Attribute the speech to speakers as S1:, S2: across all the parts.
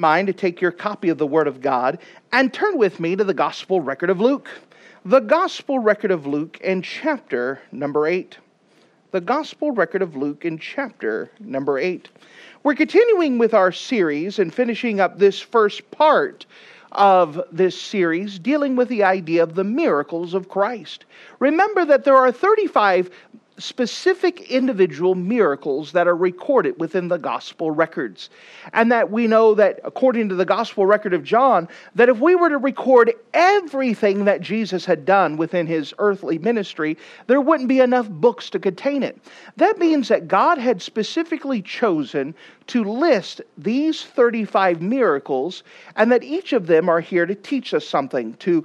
S1: Mind to take your copy of the Word of God and turn with me to the Gospel record of Luke. The Gospel record of Luke in chapter number 8. The Gospel record of Luke in chapter number 8. We're continuing with our series and finishing up this first part of this series dealing with the idea of the miracles of Christ. Remember that there are 35 specific individual miracles that are recorded within the gospel records. And that we know that according to the gospel record of John, that if we were to record everything that Jesus had done within his earthly ministry, there wouldn't be enough books to contain it. That means that God had specifically chosen to list these 35 miracles and that each of them are here to teach us something, to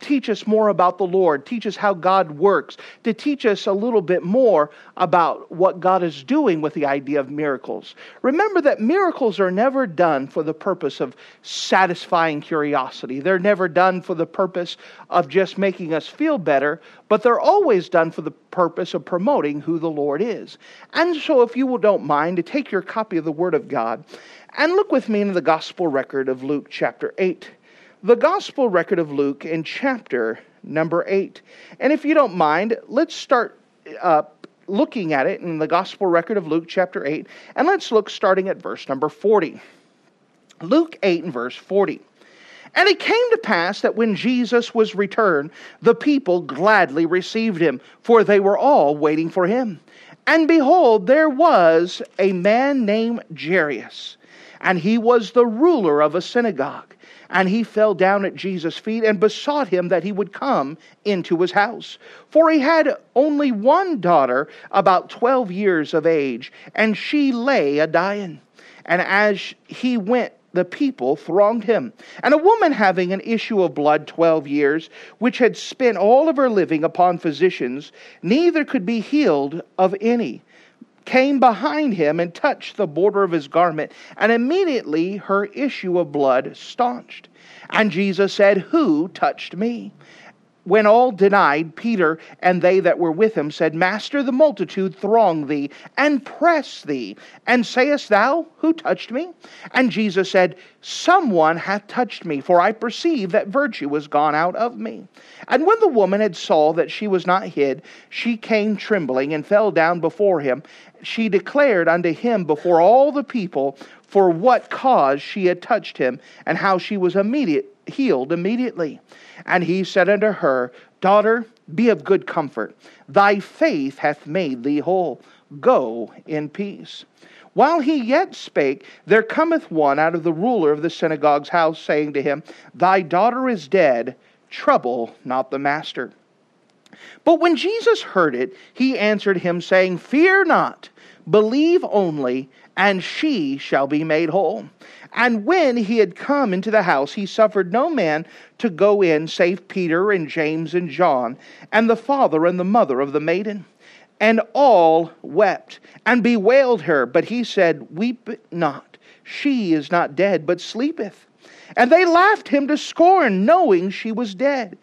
S1: teach us more about the Lord, teach us how God works, to teach us a little bit more about what God is doing with the idea of miracles. Remember that miracles are never done for the purpose of satisfying curiosity, they're never done for the purpose of just making us feel better, but they're always done for the purpose of promoting who the Lord is. And so, if you don't mind, to take your copy of the Word of God and look with me in the Gospel record of Luke chapter 8 the Gospel record of Luke in chapter number 8. And if you don't mind, let's start uh, looking at it in the Gospel record of Luke chapter 8, and let's look starting at verse number 40. Luke 8 and verse 40. And it came to pass that when Jesus was returned, the people gladly received him, for they were all waiting for him. And behold, there was a man named Jairus, and he was the ruler of a synagogue and he fell down at Jesus' feet and besought him that he would come into his house. For he had only one daughter, about twelve years of age, and she lay a dying. And as he went, the people thronged him. And a woman having an issue of blood twelve years, which had spent all of her living upon physicians, neither could be healed of any came behind him and touched the border of his garment, and immediately her issue of blood staunched. And Jesus said, Who touched me? When all denied, Peter and they that were with him said, Master, the multitude throng thee and press thee. And sayest thou, Who touched me? And Jesus said, Someone hath touched me, for I perceive that virtue was gone out of me. And when the woman had saw that she was not hid, she came trembling and fell down before him. She declared unto him before all the people for what cause she had touched him, and how she was immediate, healed immediately. And he said unto her, Daughter, be of good comfort. Thy faith hath made thee whole. Go in peace. While he yet spake, there cometh one out of the ruler of the synagogue's house, saying to him, Thy daughter is dead, trouble not the master. But when Jesus heard it, he answered him, saying, Fear not, believe only, and she shall be made whole. And when he had come into the house, he suffered no man to go in save Peter and James and John, and the father and the mother of the maiden. And all wept and bewailed her. But he said, Weep not. She is not dead, but sleepeth. And they laughed him to scorn, knowing she was dead.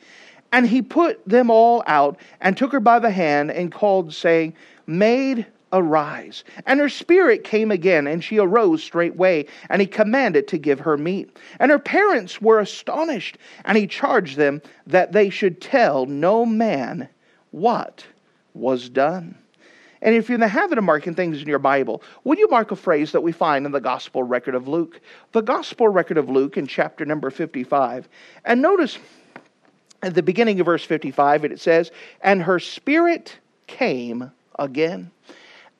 S1: And he put them all out and took her by the hand and called, saying, Maid, arise. And her spirit came again, and she arose straightway, and he commanded to give her meat. And her parents were astonished, and he charged them that they should tell no man what was done. And if you're in the habit of marking things in your Bible, would you mark a phrase that we find in the Gospel record of Luke? The Gospel record of Luke in chapter number 55. And notice at the beginning of verse 55, it says, And her spirit came again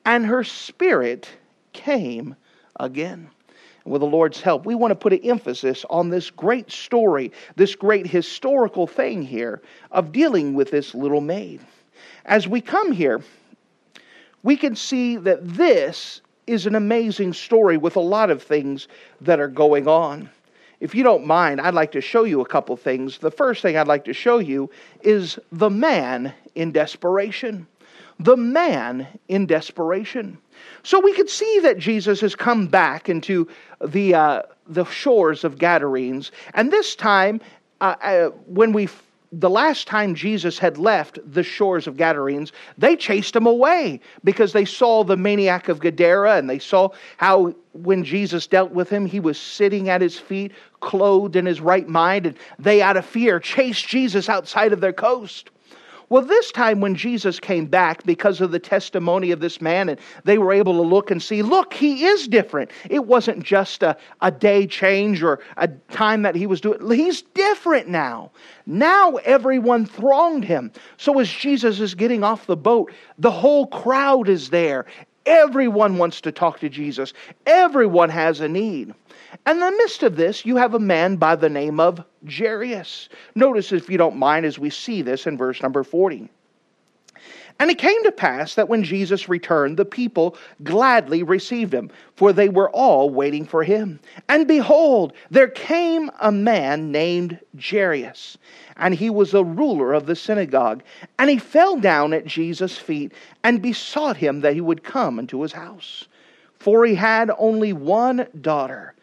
S1: and her spirit came again. With the Lord's help, we want to put an emphasis on this great story, this great historical thing here of dealing with this little maid. As we come here, we can see that this is an amazing story with a lot of things that are going on. if you don't mind, I'd like to show you a couple things. The first thing I'd like to show you is the man in desperation. The man in desperation. So we could see that Jesus has come back into the, uh, the shores of Gadarenes, and this time, uh, uh, when we the last time Jesus had left the shores of Gadarenes, they chased him away because they saw the maniac of Gadara and they saw how when Jesus dealt with him, he was sitting at his feet, clothed in his right mind, and they, out of fear, chased Jesus outside of their coast. Well, this time when Jesus came back, because of the testimony of this man, and they were able to look and see, look, he is different. It wasn't just a, a day change or a time that he was doing. He's different now. Now everyone thronged him. So as Jesus is getting off the boat, the whole crowd is there. Everyone wants to talk to Jesus. Everyone has a need. And in the midst of this, you have a man by the name of Jairus. Notice, if you don't mind, as we see this in verse number 40. And it came to pass that when Jesus returned, the people gladly received him, for they were all waiting for him. And behold, there came a man named Jairus, and he was a ruler of the synagogue. And he fell down at Jesus' feet and besought him that he would come into his house. For he had only one daughter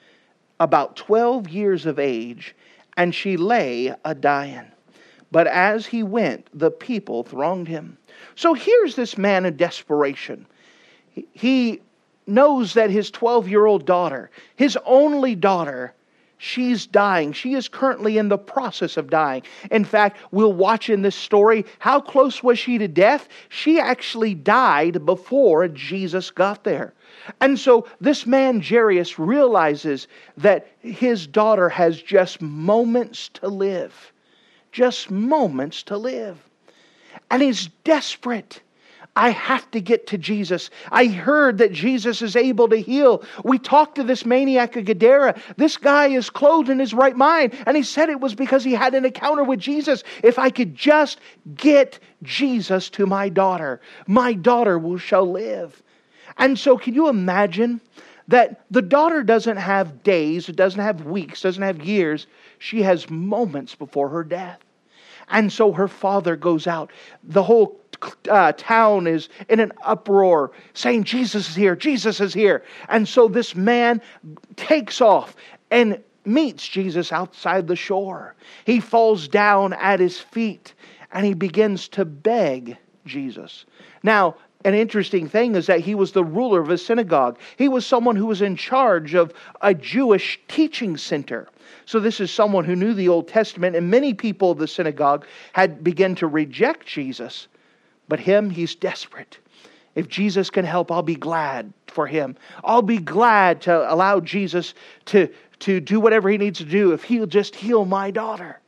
S1: about 12 years of age, and she lay a dying. But as he went, the people thronged him. So here's this man in desperation. He knows that his 12 year old daughter, his only daughter, She's dying. She is currently in the process of dying. In fact, we'll watch in this story how close was she to death? She actually died before Jesus got there. And so this man, Jairus, realizes that his daughter has just moments to live. Just moments to live. And he's desperate. I have to get to Jesus. I heard that Jesus is able to heal. We talked to this maniac of Gadara. This guy is clothed in his right mind, and he said it was because he had an encounter with Jesus. If I could just get Jesus to my daughter, my daughter will shall live. And so, can you imagine that the daughter doesn't have days, it doesn't have weeks, doesn't have years. She has moments before her death. And so her father goes out. The whole uh, town is in an uproar saying, Jesus is here, Jesus is here. And so this man takes off and meets Jesus outside the shore. He falls down at his feet and he begins to beg Jesus. Now, an interesting thing is that he was the ruler of a synagogue. He was someone who was in charge of a Jewish teaching center. So this is someone who knew the Old Testament, and many people of the synagogue had begun to reject Jesus. But him, he's desperate. If Jesus can help, I'll be glad for him. I'll be glad to allow Jesus to, to do whatever he needs to do if he'll just heal my daughter.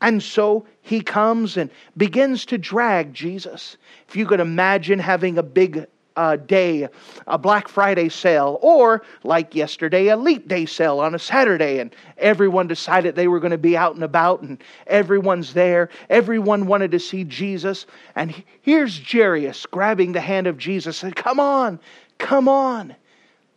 S1: And so he comes and begins to drag Jesus. If you could imagine having a big uh, day, a Black Friday sale, or like yesterday, a leap day sale on a Saturday, and everyone decided they were going to be out and about, and everyone's there. Everyone wanted to see Jesus. And here's Jairus grabbing the hand of Jesus and, Come on, come on.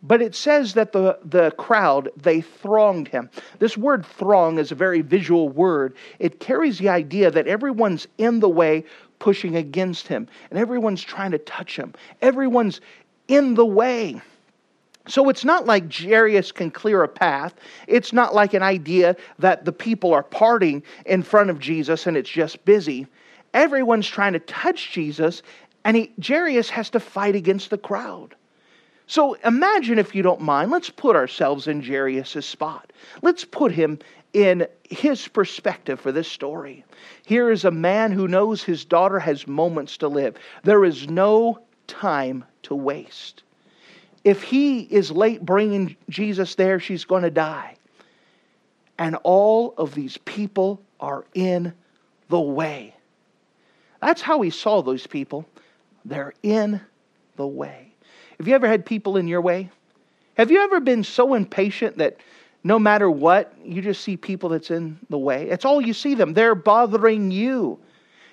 S1: But it says that the, the crowd, they thronged him. This word throng is a very visual word. It carries the idea that everyone's in the way, pushing against him, and everyone's trying to touch him. Everyone's in the way. So it's not like Jairus can clear a path. It's not like an idea that the people are parting in front of Jesus and it's just busy. Everyone's trying to touch Jesus, and he, Jairus has to fight against the crowd. So imagine, if you don't mind, let's put ourselves in Jairus' spot. Let's put him in his perspective for this story. Here is a man who knows his daughter has moments to live. There is no time to waste. If he is late bringing Jesus there, she's going to die. And all of these people are in the way. That's how he saw those people. They're in the way. Have you ever had people in your way? Have you ever been so impatient that no matter what, you just see people that's in the way? It's all you see them. They're bothering you.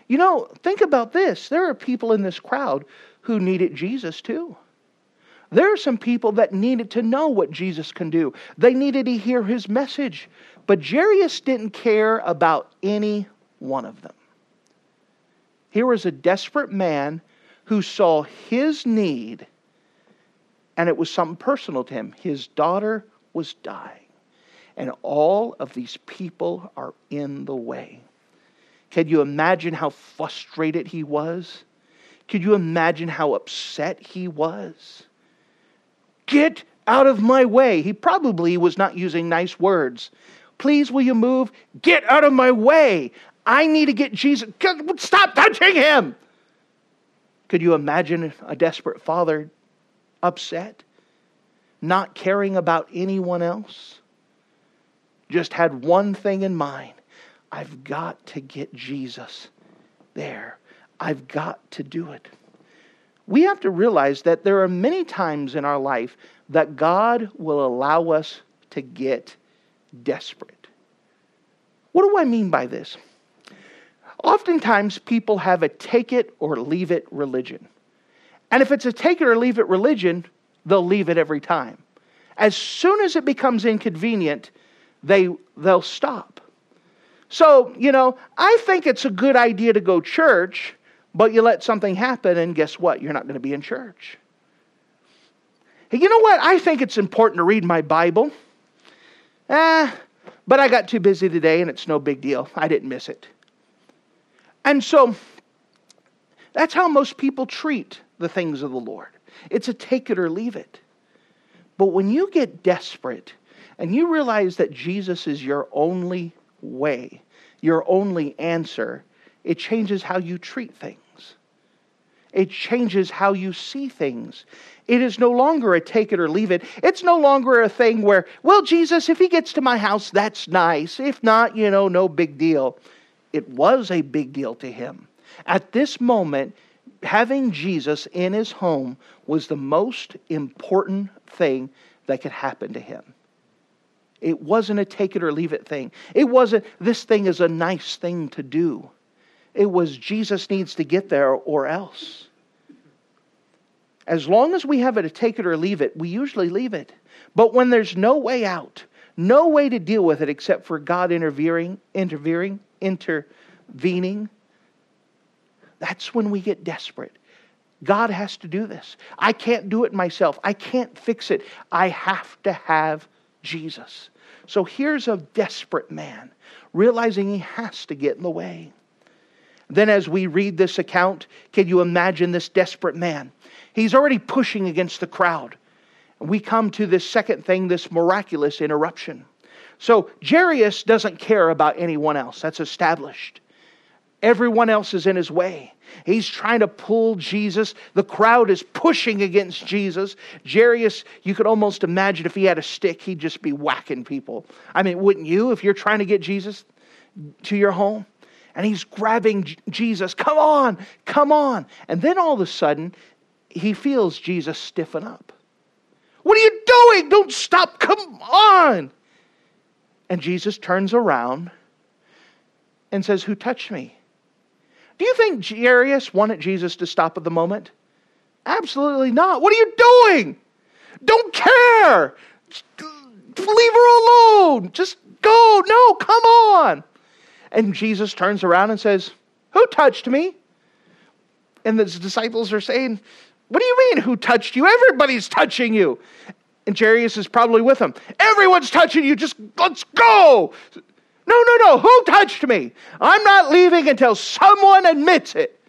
S1: You know, think about this. There are people in this crowd who needed Jesus too. There are some people that needed to know what Jesus can do. They needed to hear his message. But Jairus didn't care about any one of them. Here was a desperate man who saw his need, and it was something personal to him. His daughter was dying, and all of these people are in the way. Can you imagine how frustrated he was? Could you imagine how upset he was? Get out of my way. He probably was not using nice words. Please, will you move? Get out of my way. I need to get Jesus. Stop touching him. Could you imagine a desperate father upset, not caring about anyone else? Just had one thing in mind I've got to get Jesus there. I've got to do it. We have to realize that there are many times in our life that God will allow us to get desperate. What do I mean by this? Oftentimes, people have a take it or leave it religion. And if it's a take it or leave it religion, they'll leave it every time. As soon as it becomes inconvenient, they, they'll stop. So, you know, I think it's a good idea to go church, but you let something happen, and guess what? You're not going to be in church. Hey, you know what? I think it's important to read my Bible. Eh, but I got too busy today, and it's no big deal. I didn't miss it. And so, that's how most people treat the things of the Lord. It's a take it or leave it. But when you get desperate and you realize that Jesus is your only way, your only answer, it changes how you treat things. It changes how you see things. It is no longer a take it or leave it. It's no longer a thing where, well, Jesus, if he gets to my house, that's nice. If not, you know, no big deal. It was a big deal to him. At this moment, having Jesus in his home was the most important thing that could happen to him. It wasn't a take it or leave it thing. It wasn't, this thing is a nice thing to do. It was, Jesus needs to get there or else. As long as we have it a take it or leave it, we usually leave it. But when there's no way out, no way to deal with it except for God intervening, intervening, intervening, that's when we get desperate. God has to do this. I can't do it myself. I can't fix it. I have to have Jesus. So here's a desperate man realizing he has to get in the way. Then, as we read this account, can you imagine this desperate man? He's already pushing against the crowd. We come to this second thing, this miraculous interruption. So, Jairus doesn't care about anyone else. That's established. Everyone else is in his way. He's trying to pull Jesus. The crowd is pushing against Jesus. Jairus, you could almost imagine if he had a stick, he'd just be whacking people. I mean, wouldn't you if you're trying to get Jesus to your home? And he's grabbing Jesus. Come on, come on. And then all of a sudden, he feels Jesus stiffen up. What are you doing? Don't stop. Come on. And Jesus turns around and says, Who touched me? Do you think Jairus wanted Jesus to stop at the moment? Absolutely not. What are you doing? Don't care. Leave her alone. Just go. No, come on. And Jesus turns around and says, Who touched me? And the disciples are saying, What do you mean, who touched you? Everybody's touching you. And Jairus is probably with him. Everyone's touching you. Just let's go. No, no, no. Who touched me? I'm not leaving until someone admits it.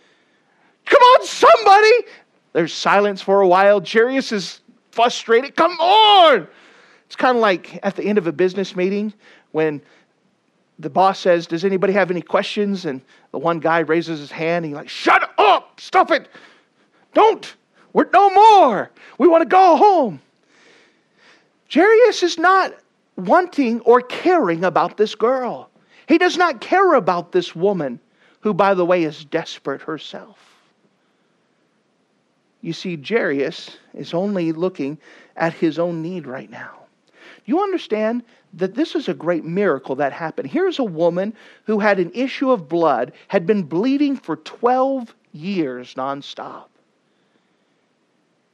S1: Come on, somebody. There's silence for a while. Jairus is frustrated. Come on. It's kind of like at the end of a business meeting when the boss says, Does anybody have any questions? And the one guy raises his hand. And he's like, Shut up. Stop it. Don't. We're no more. We want to go home. Jairus is not wanting or caring about this girl. He does not care about this woman, who, by the way, is desperate herself. You see, Jairus is only looking at his own need right now. You understand that this is a great miracle that happened. Here's a woman who had an issue of blood, had been bleeding for 12 years nonstop.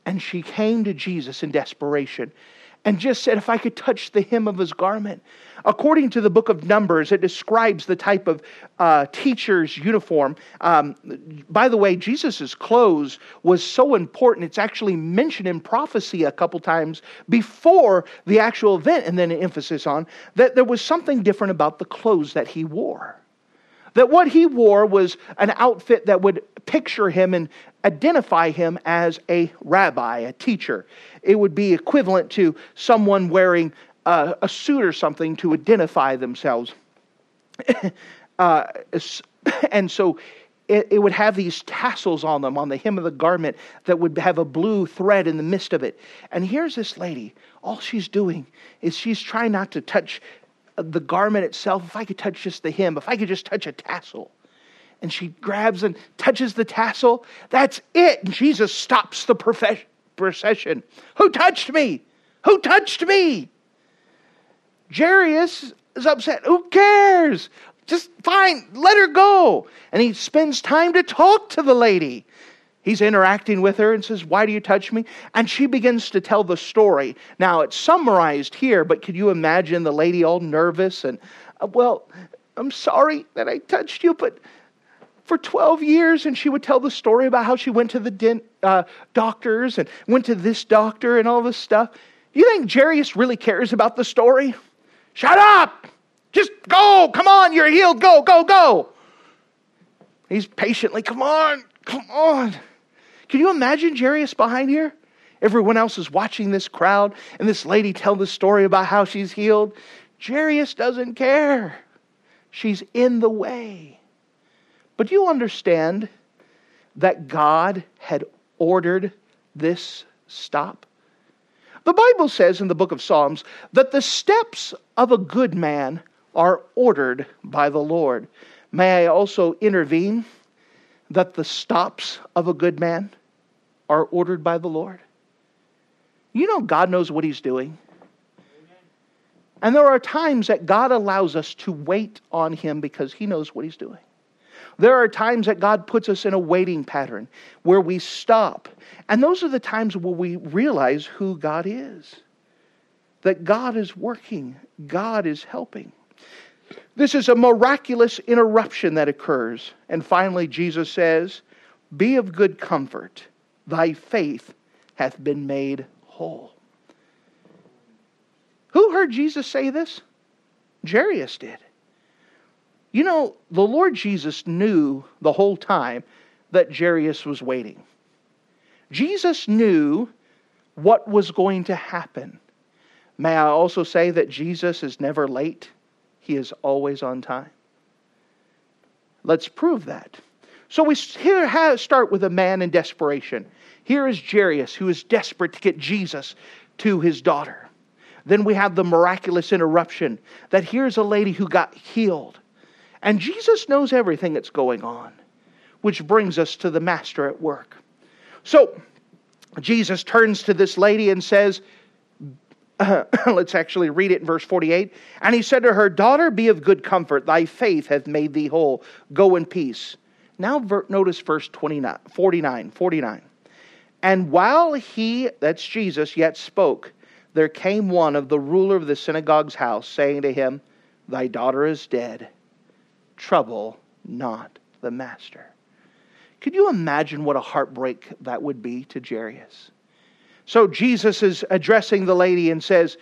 S1: And she came to Jesus in desperation and just said, If I could touch the hem of his garment. According to the book of Numbers, it describes the type of uh, teacher's uniform. Um, by the way, Jesus' clothes was so important, it's actually mentioned in prophecy a couple times before the actual event, and then an emphasis on that there was something different about the clothes that he wore. That what he wore was an outfit that would picture him and identify him as a rabbi, a teacher. It would be equivalent to someone wearing a suit or something to identify themselves. uh, and so it, it, would have these tassels on them on the hem of the garment that would have a blue thread in the midst of it. And here's this lady. All she's doing is she's trying not to touch the garment itself. If I could touch just the hem, if I could just touch a tassel and she grabs and touches the tassel. That's it. And Jesus stops the procession. Who touched me? Who touched me? Jairus is upset. Who cares? Just fine, let her go. And he spends time to talk to the lady. He's interacting with her and says, Why do you touch me? And she begins to tell the story. Now, it's summarized here, but could you imagine the lady all nervous and, uh, Well, I'm sorry that I touched you, but for 12 years and she would tell the story about how she went to the dent, uh, doctors and went to this doctor and all this stuff. Do you think Jairus really cares about the story? Shut up! Just go! Come on, you're healed. Go, go, go! He's patiently, come on, come on. Can you imagine Jairus behind here? Everyone else is watching this crowd and this lady tell the story about how she's healed. Jairus doesn't care. She's in the way. But you understand that God had ordered this stop? The Bible says in the book of Psalms that the steps of a good man are ordered by the Lord. May I also intervene that the stops of a good man are ordered by the Lord? You know, God knows what He's doing. And there are times that God allows us to wait on Him because He knows what He's doing. There are times that God puts us in a waiting pattern where we stop. And those are the times where we realize who God is. That God is working, God is helping. This is a miraculous interruption that occurs. And finally, Jesus says, Be of good comfort, thy faith hath been made whole. Who heard Jesus say this? Jairus did. You know, the Lord Jesus knew the whole time that Jairus was waiting. Jesus knew what was going to happen. May I also say that Jesus is never late, he is always on time. Let's prove that. So we here start with a man in desperation. Here is Jairus, who is desperate to get Jesus to his daughter. Then we have the miraculous interruption that here's a lady who got healed. And Jesus knows everything that's going on, which brings us to the master at work. So, Jesus turns to this lady and says, uh, let's actually read it in verse 48. And he said to her, Daughter, be of good comfort. Thy faith hath made thee whole. Go in peace. Now, notice verse 29, 49. 49. And while he, that's Jesus, yet spoke, there came one of the ruler of the synagogue's house, saying to him, Thy daughter is dead trouble not the master. Could you imagine what a heartbreak that would be to Jairus? So Jesus is addressing the lady and says,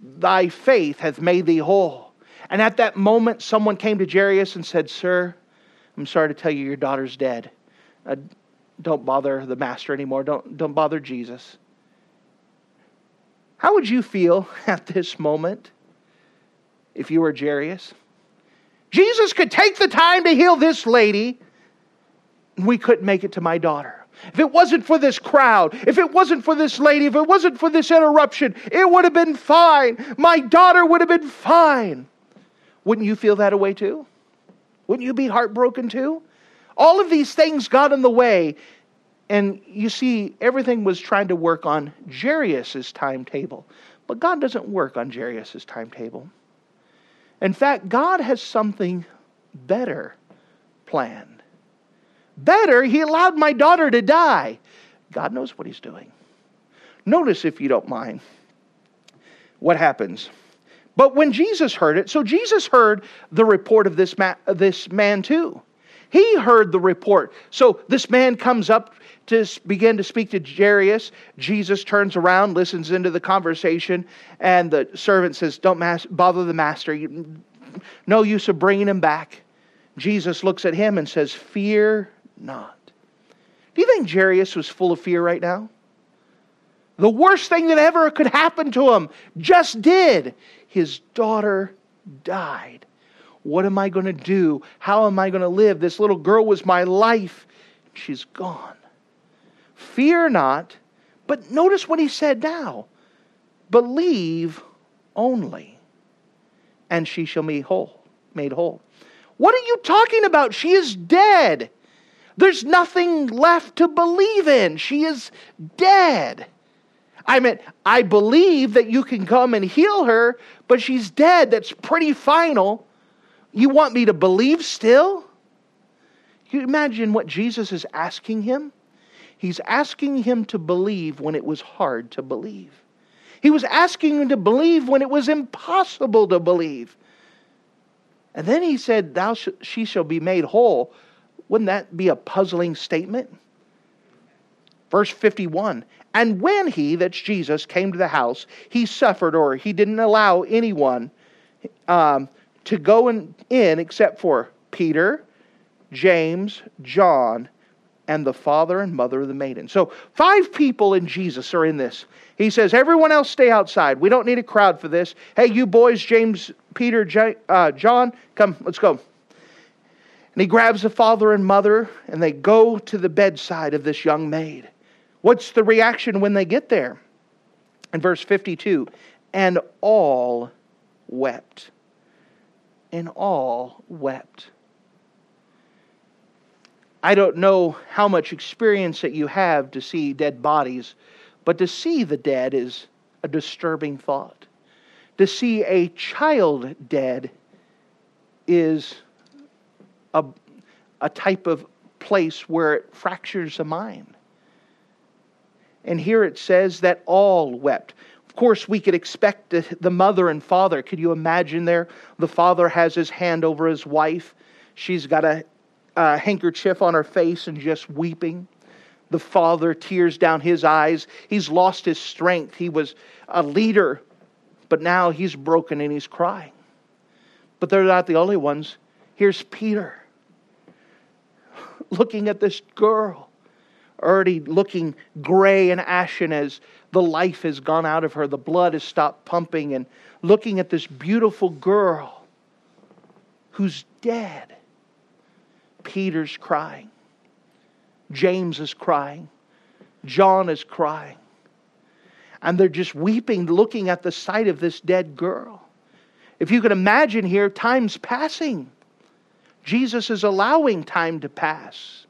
S1: Thy faith hath made thee whole. And at that moment, someone came to Jairus and said, Sir, I'm sorry to tell you, your daughter's dead. Uh, don't bother the master anymore. Don't, don't bother Jesus. How would you feel at this moment if you were Jairus? Jesus could take the time to heal this lady. We couldn't make it to my daughter. If it wasn't for this crowd, if it wasn't for this lady, if it wasn't for this interruption, it would have been fine. My daughter would have been fine. Wouldn't you feel that way too? Wouldn't you be heartbroken too? All of these things got in the way. And you see, everything was trying to work on Jairus' timetable. But God doesn't work on Jairus' timetable. In fact, God has something better planned. Better, He allowed my daughter to die. God knows what He's doing. Notice, if you don't mind, what happens. But when Jesus heard it, so Jesus heard the report of this, ma- this man too. He heard the report. So this man comes up to begin to speak to Jairus. Jesus turns around, listens into the conversation, and the servant says, Don't mas- bother the master. No use of bringing him back. Jesus looks at him and says, Fear not. Do you think Jairus was full of fear right now? The worst thing that ever could happen to him just did. His daughter died. What am I going to do? How am I going to live? This little girl was my life. She's gone. Fear not, but notice what he said now believe only, and she shall be whole, made whole. What are you talking about? She is dead. There's nothing left to believe in. She is dead. I mean, I believe that you can come and heal her, but she's dead. That's pretty final. You want me to believe still? Can you imagine what Jesus is asking him? He's asking him to believe when it was hard to believe. He was asking him to believe when it was impossible to believe. And then he said, Thou sh- she shall be made whole. Wouldn't that be a puzzling statement? Verse 51 And when he, that's Jesus, came to the house, he suffered, or he didn't allow anyone um, to go in, in except for Peter, James, John, and the father and mother of the maiden. So, five people in Jesus are in this. He says, Everyone else stay outside. We don't need a crowd for this. Hey, you boys, James, Peter, J- uh, John, come, let's go. And he grabs the father and mother, and they go to the bedside of this young maid. What's the reaction when they get there? In verse 52, and all wept. And all wept. I don't know how much experience that you have to see dead bodies, but to see the dead is a disturbing thought. To see a child dead is a, a type of place where it fractures the mind. And here it says that all wept. Of course, we could expect the mother and father. Could you imagine there? The father has his hand over his wife. She's got a uh, handkerchief on her face and just weeping. The father tears down his eyes. He's lost his strength. He was a leader, but now he's broken and he's crying. But they're not the only ones. Here's Peter looking at this girl, already looking gray and ashen as the life has gone out of her. The blood has stopped pumping, and looking at this beautiful girl who's dead. Peter's crying. James is crying. John is crying. And they're just weeping, looking at the sight of this dead girl. If you can imagine here, time's passing. Jesus is allowing time to pass,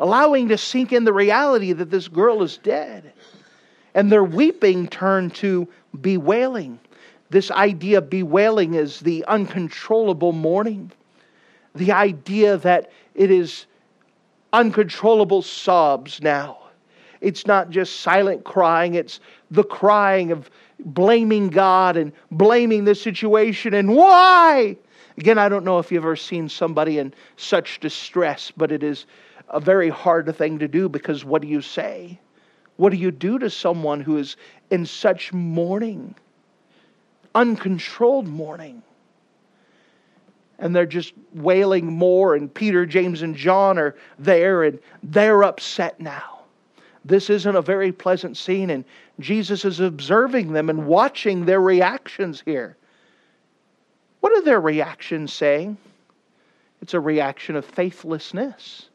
S1: allowing to sink in the reality that this girl is dead. And their weeping turned to bewailing. This idea of bewailing is the uncontrollable mourning the idea that it is uncontrollable sobs now. It's not just silent crying, it's the crying of blaming God and blaming the situation and why. Again, I don't know if you've ever seen somebody in such distress, but it is a very hard thing to do because what do you say? What do you do to someone who is in such mourning? Uncontrolled mourning and they're just wailing more, and Peter, James, and John are there, and they're upset now. This isn't a very pleasant scene, and Jesus is observing them and watching their reactions here. What are their reactions saying? It's a reaction of faithlessness.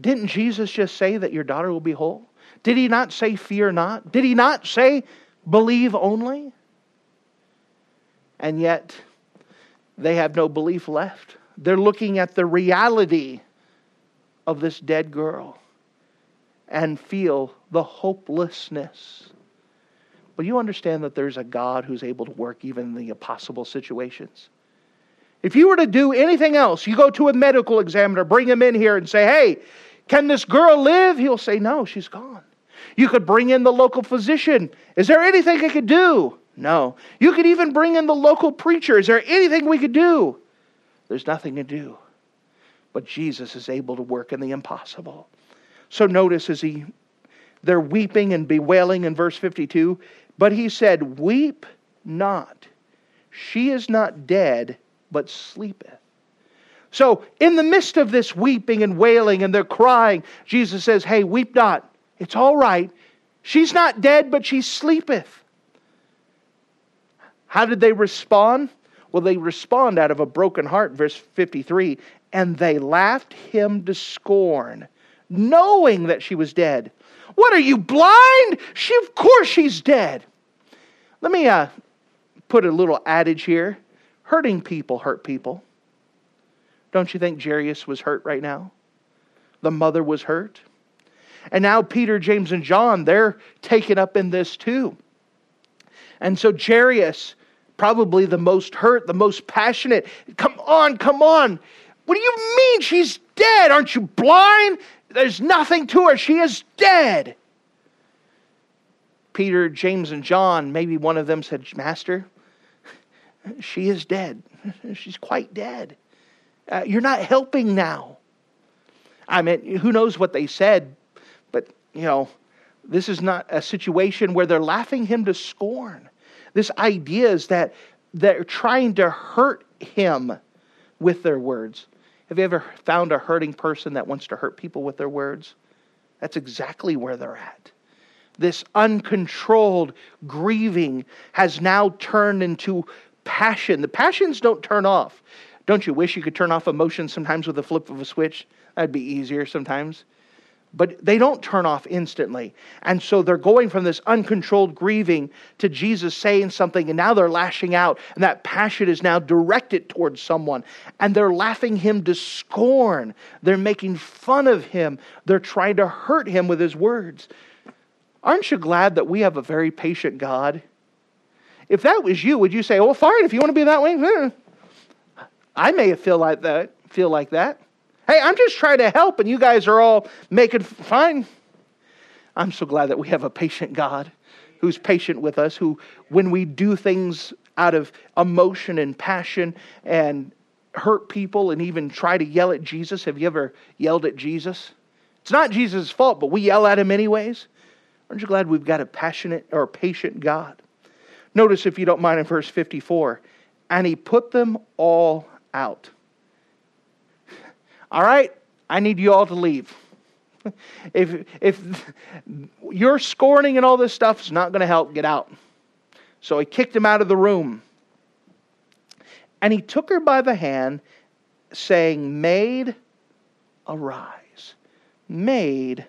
S1: Didn't Jesus just say that your daughter will be whole? Did he not say, Fear not? Did he not say, Believe only? and yet they have no belief left. They're looking at the reality of this dead girl and feel the hopelessness. But you understand that there's a God who's able to work even in the impossible situations. If you were to do anything else, you go to a medical examiner, bring him in here and say, hey, Can this girl live? He'll say, No, she's gone. You could bring in the local physician. Is there anything I could do? No. You could even bring in the local preacher. Is there anything we could do? There's nothing to do. But Jesus is able to work in the impossible. So notice as he they're weeping and bewailing in verse 52, but he said, "Weep not. She is not dead, but sleepeth." So, in the midst of this weeping and wailing and they're crying, Jesus says, Hey, weep not. It's all right. She's not dead, but she sleepeth. How did they respond? Well, they respond out of a broken heart, verse 53. And they laughed him to scorn, knowing that she was dead. What are you blind? She, of course, she's dead. Let me uh, put a little adage here hurting people hurt people. Don't you think Jairus was hurt right now? The mother was hurt. And now Peter, James, and John, they're taken up in this too. And so Jairus, probably the most hurt, the most passionate, come on, come on. What do you mean she's dead? Aren't you blind? There's nothing to her. She is dead. Peter, James, and John, maybe one of them said, Master, she is dead. She's quite dead. Uh, you're not helping now. I mean, who knows what they said, but, you know, this is not a situation where they're laughing him to scorn. This idea is that they're trying to hurt him with their words. Have you ever found a hurting person that wants to hurt people with their words? That's exactly where they're at. This uncontrolled grieving has now turned into passion. The passions don't turn off. Don't you wish you could turn off emotions sometimes with a flip of a switch? That'd be easier sometimes but they don't turn off instantly. And so they're going from this uncontrolled grieving to Jesus saying something, and now they're lashing out, and that passion is now directed towards someone. And they're laughing him to scorn. They're making fun of him. They're trying to hurt him with his words. Aren't you glad that we have a very patient God? If that was you, would you say, "Well, fine, if you want to be that way"? Eh. I may feel like that. Feel like that. Hey, I'm just trying to help, and you guys are all making fine. I'm so glad that we have a patient God who's patient with us, who, when we do things out of emotion and passion and hurt people and even try to yell at Jesus, have you ever yelled at Jesus? It's not Jesus' fault, but we yell at him anyways. Aren't you glad we've got a passionate or patient God? Notice, if you don't mind, in verse 54, and he put them all out. All right, I need you all to leave. if, if your scorning and all this stuff is not going to help, get out. So he kicked him out of the room. And he took her by the hand, saying, Maid, arise. Maid,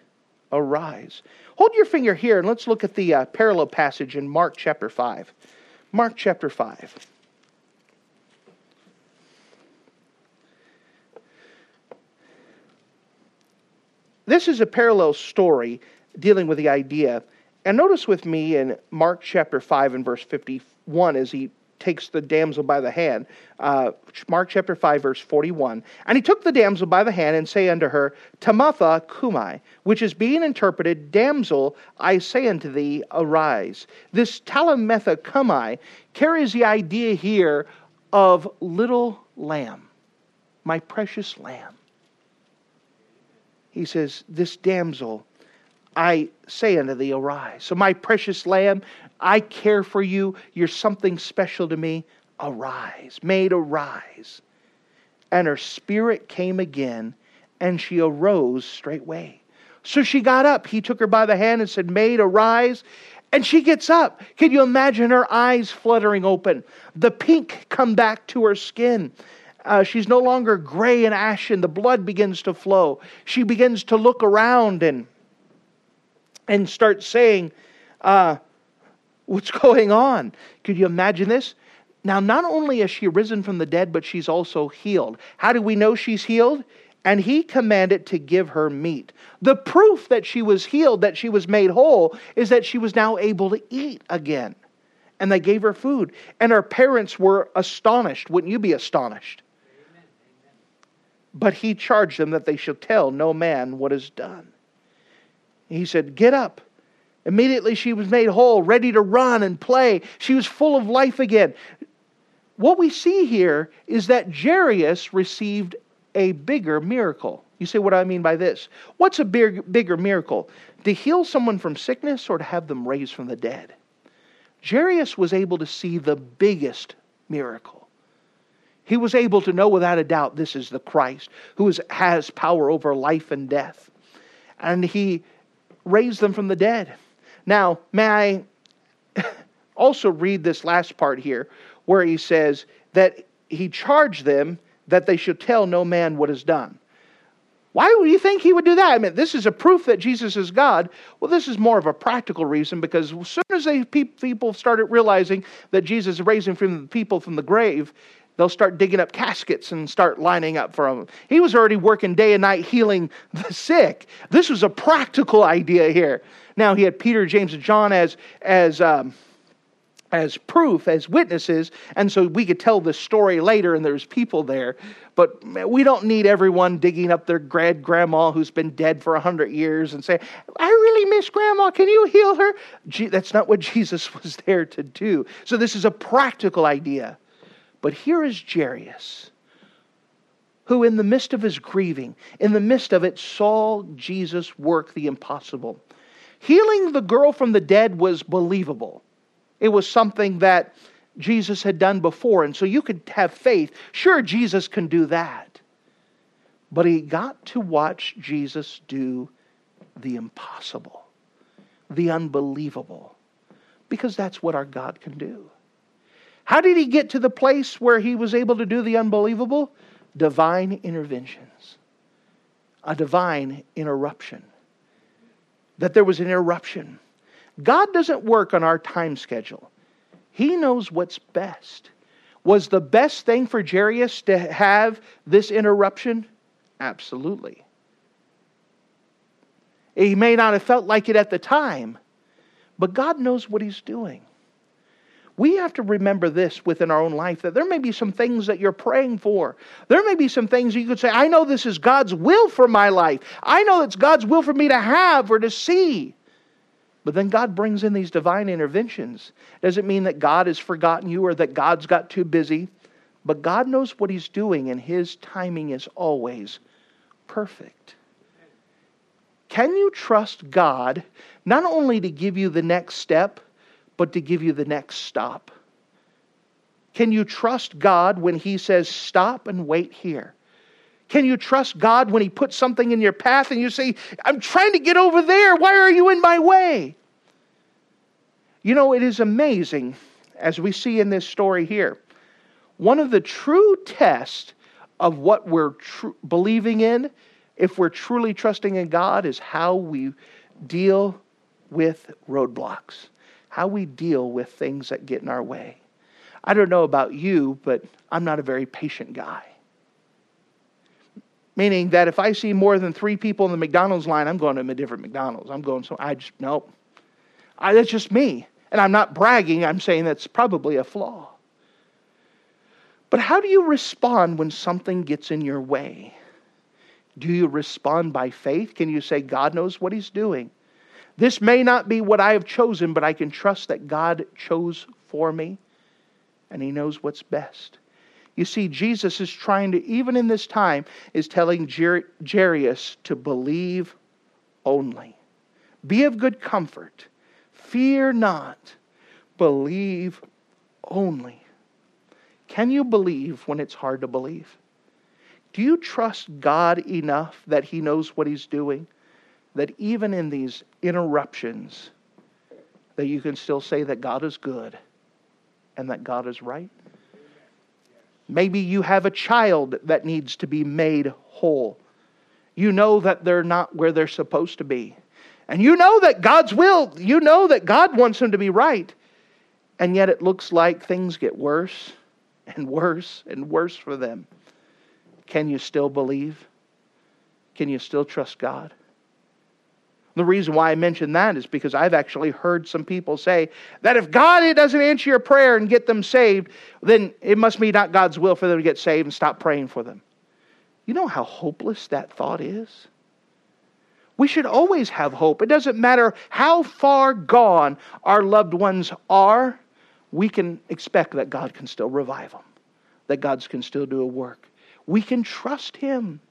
S1: arise. Hold your finger here and let's look at the uh, parallel passage in Mark chapter 5. Mark chapter 5. This is a parallel story dealing with the idea. And notice with me in Mark chapter 5 and verse 51 as he takes the damsel by the hand. Uh, Mark chapter 5, verse 41. And he took the damsel by the hand and say unto her, Tamatha cumi, which is being interpreted, Damsel, I say unto thee, arise. This talametha cumi carries the idea here of little lamb, my precious lamb he says, This damsel, I say unto thee, arise. So, my precious lamb, I care for you. You're something special to me. Arise. Maid, arise. And her spirit came again, and she arose straightway. So she got up. He took her by the hand and said, Maid, arise. And she gets up. Can you imagine her eyes fluttering open? The pink come back to her skin. Uh, she's no longer gray and ashen. The blood begins to flow. She begins to look around and, and start saying, uh, What's going on? Could you imagine this? Now, not only has she risen from the dead, but she's also healed. How do we know she's healed? And he commanded to give her meat. The proof that she was healed, that she was made whole, is that she was now able to eat again. And they gave her food. And her parents were astonished. Wouldn't you be astonished? amen But he charged them that they should tell no man what is done. He said, Get up. Immediately she was made whole, ready to run and play. She was full of life again. What we see here is that Jairus received a bigger miracle. You say, what do I mean by this? What's a big, bigger miracle? To heal someone from sickness or to have them raised from the dead? Jairus was able to see the biggest miracle. He was able to know without a doubt this is the Christ who is, has power over life and death. And he raised them from the dead. Now, may I also read this last part here where he says that he charged them that they should tell no man what is done. Why would you think he would do that? I mean, this is a proof that Jesus is God. Well, this is more of a practical reason because as soon as they, people started realizing that Jesus is raising from the people from the grave, they'll start digging up caskets and start lining up for him. He was already working day and night healing the sick. This was a practical idea here. Now he had Peter, James, and John as as um, as proof, as witnesses, and so we could tell this story later and there's people there. But we don't need everyone digging up their grand grandma who's been dead for a hundred years and say, I really miss grandma, can you heal her? That's not what Jesus was there to do. So this is a practical idea. But here is Jairus, who in the midst of his grieving, in the midst of it, saw Jesus work the impossible. Healing the girl from the dead was believable. It was something that Jesus had done before, and so you could have faith. Sure, Jesus can do that. But he got to watch Jesus do the impossible, the unbelievable, because that's what our God can do. How did he get to the place where he was able to do the unbelievable? Divine interventions, a divine interruption. That there was an interruption God doesn't work on our time schedule. He knows what's best. Was the best thing for Jairus to have this interruption? Absolutely. He may not have felt like it at the time, but God knows what He's doing. We have to remember this within our own life that there may be some things that you're praying for. There may be some things you could say, I know this is God's will for my life. I know it's God's will for me to have or to see. But then God brings in these divine interventions. Does it mean that God has forgotten you or that God's got too busy? But God knows what He's doing, and His timing is always perfect. Can you trust God not only to give you the next step, but to give you the next stop? Can you trust God when He says, stop and wait here? Can you trust God when He puts something in your path and you say, I'm trying to get over there. Why are you in my way? You know, it is amazing, as we see in this story here. One of the true tests of what we're tr- believing in, if we're truly trusting in God, is how we deal with roadblocks, how we deal with things that get in our way. I don't know about you, but I'm not a very patient guy. Meaning that if I see more than three people in the McDonald's line, I'm going to a different McDonald's. I'm going so I just nope. I, that's just me. And I'm not bragging, I'm saying that's probably a flaw. But how do you respond when something gets in your way? Do you respond by faith? Can you say, God knows what He's doing? This may not be what I have chosen, but I can trust that God chose for me and He knows what's best. You see, Jesus is trying to, even in this time, is telling Jairus to believe only. Be of good comfort. Fear not. Believe only. Can you believe when it's hard to believe? Do you trust God enough that He knows what He's doing? That even in these interruptions, that you can still say that God is good and that God is right? Maybe you have a child that needs to be made whole. You know that they're not where they're supposed to be. And you know that God's will, you know that God wants them to be right. And yet it looks like things get worse and worse and worse for them. Can you still believe? Can you still trust God? The reason why I mention that is because I've actually heard some people say that if God doesn't answer your prayer and get them saved, then it must be not God's will for them to get saved and stop praying for them. You know how hopeless that thought is? We should always have hope. It doesn't matter how far gone our loved ones are, we can expect that God can still revive them, that God can still do a work. We can trust Him.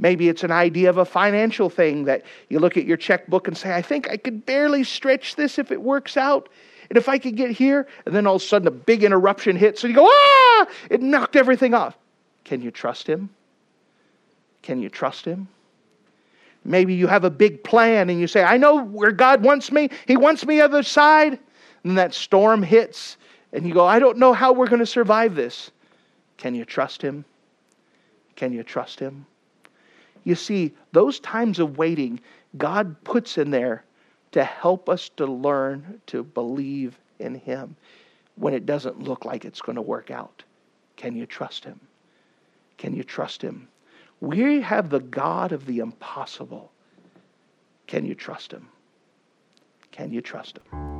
S1: Maybe it's an idea of a financial thing that you look at your checkbook and say, I think I could barely stretch this if it works out. And if I could get here, and then all of a sudden a big interruption hits, and you go, ah! It knocked everything off. Can you trust Him? Can you trust Him? Maybe you have a big plan and you say, I know where God wants me. He wants me other side. And then that storm hits and you go, I don't know how we're going to survive this. Can you trust Him? Can you trust Him? You see, those times of waiting, God puts in there to help us to learn to believe in Him when it doesn't look like it's going to work out. Can you trust Him? Can you trust Him? We have the God of the impossible. Can you trust him? Can you trust him?